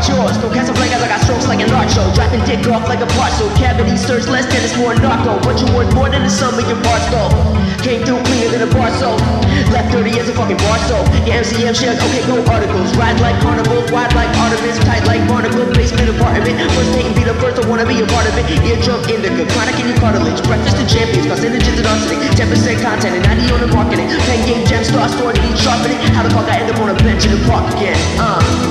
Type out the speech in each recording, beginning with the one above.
part yours. No Casablancas, I got strokes like an art show. Dropping dick off like a parcel. Cavity stirs less than it's more narco. But you worth more than the sum of your parts though. Came through cleaner than a bar so. Left 30 years a fucking bar so. Your MCM shares, okay, go articles. Ride like carnivals, wide like Artemis, tight like barnacle, basement apartment. First date and be the first, I wanna be a part of it. Eardrum indica, chronic in your cartilage. Breakfast of champions, carcinogens and arsenic. 10% content and 90 on the marketing. 10 game gem star store to eat sharpening. How the fuck I end up on a bench in the park again? Uh.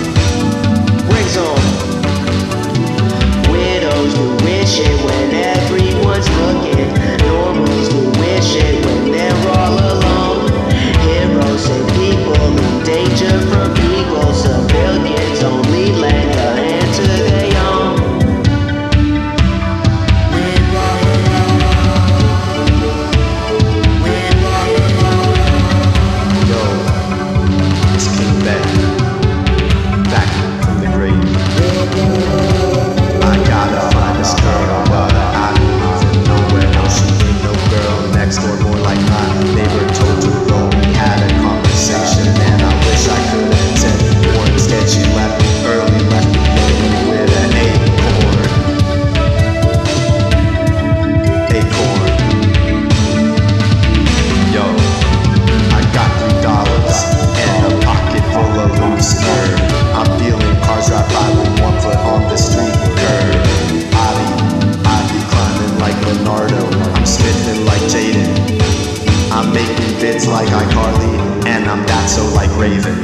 So like Raven.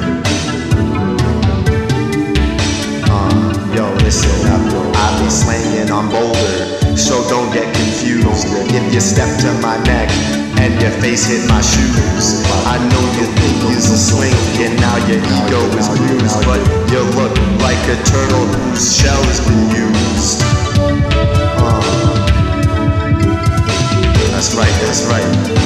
Uh, yo, listen up, yo. I be slanging on Boulder, so don't get confused. If you step to my neck and your face hit my shoes, I know you think you're a sling, and now your ego is bruised, but you look like a turtle whose shell has been used. Uh, that's right, that's right.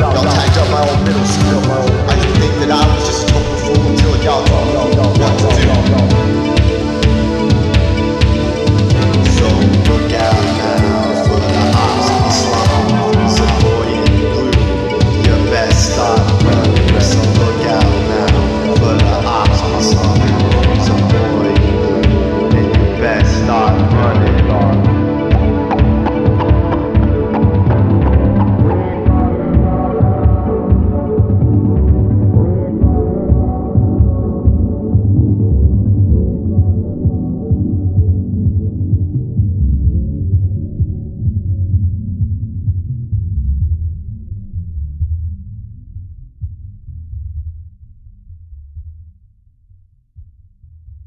Y'all tagged up my old middle school, my own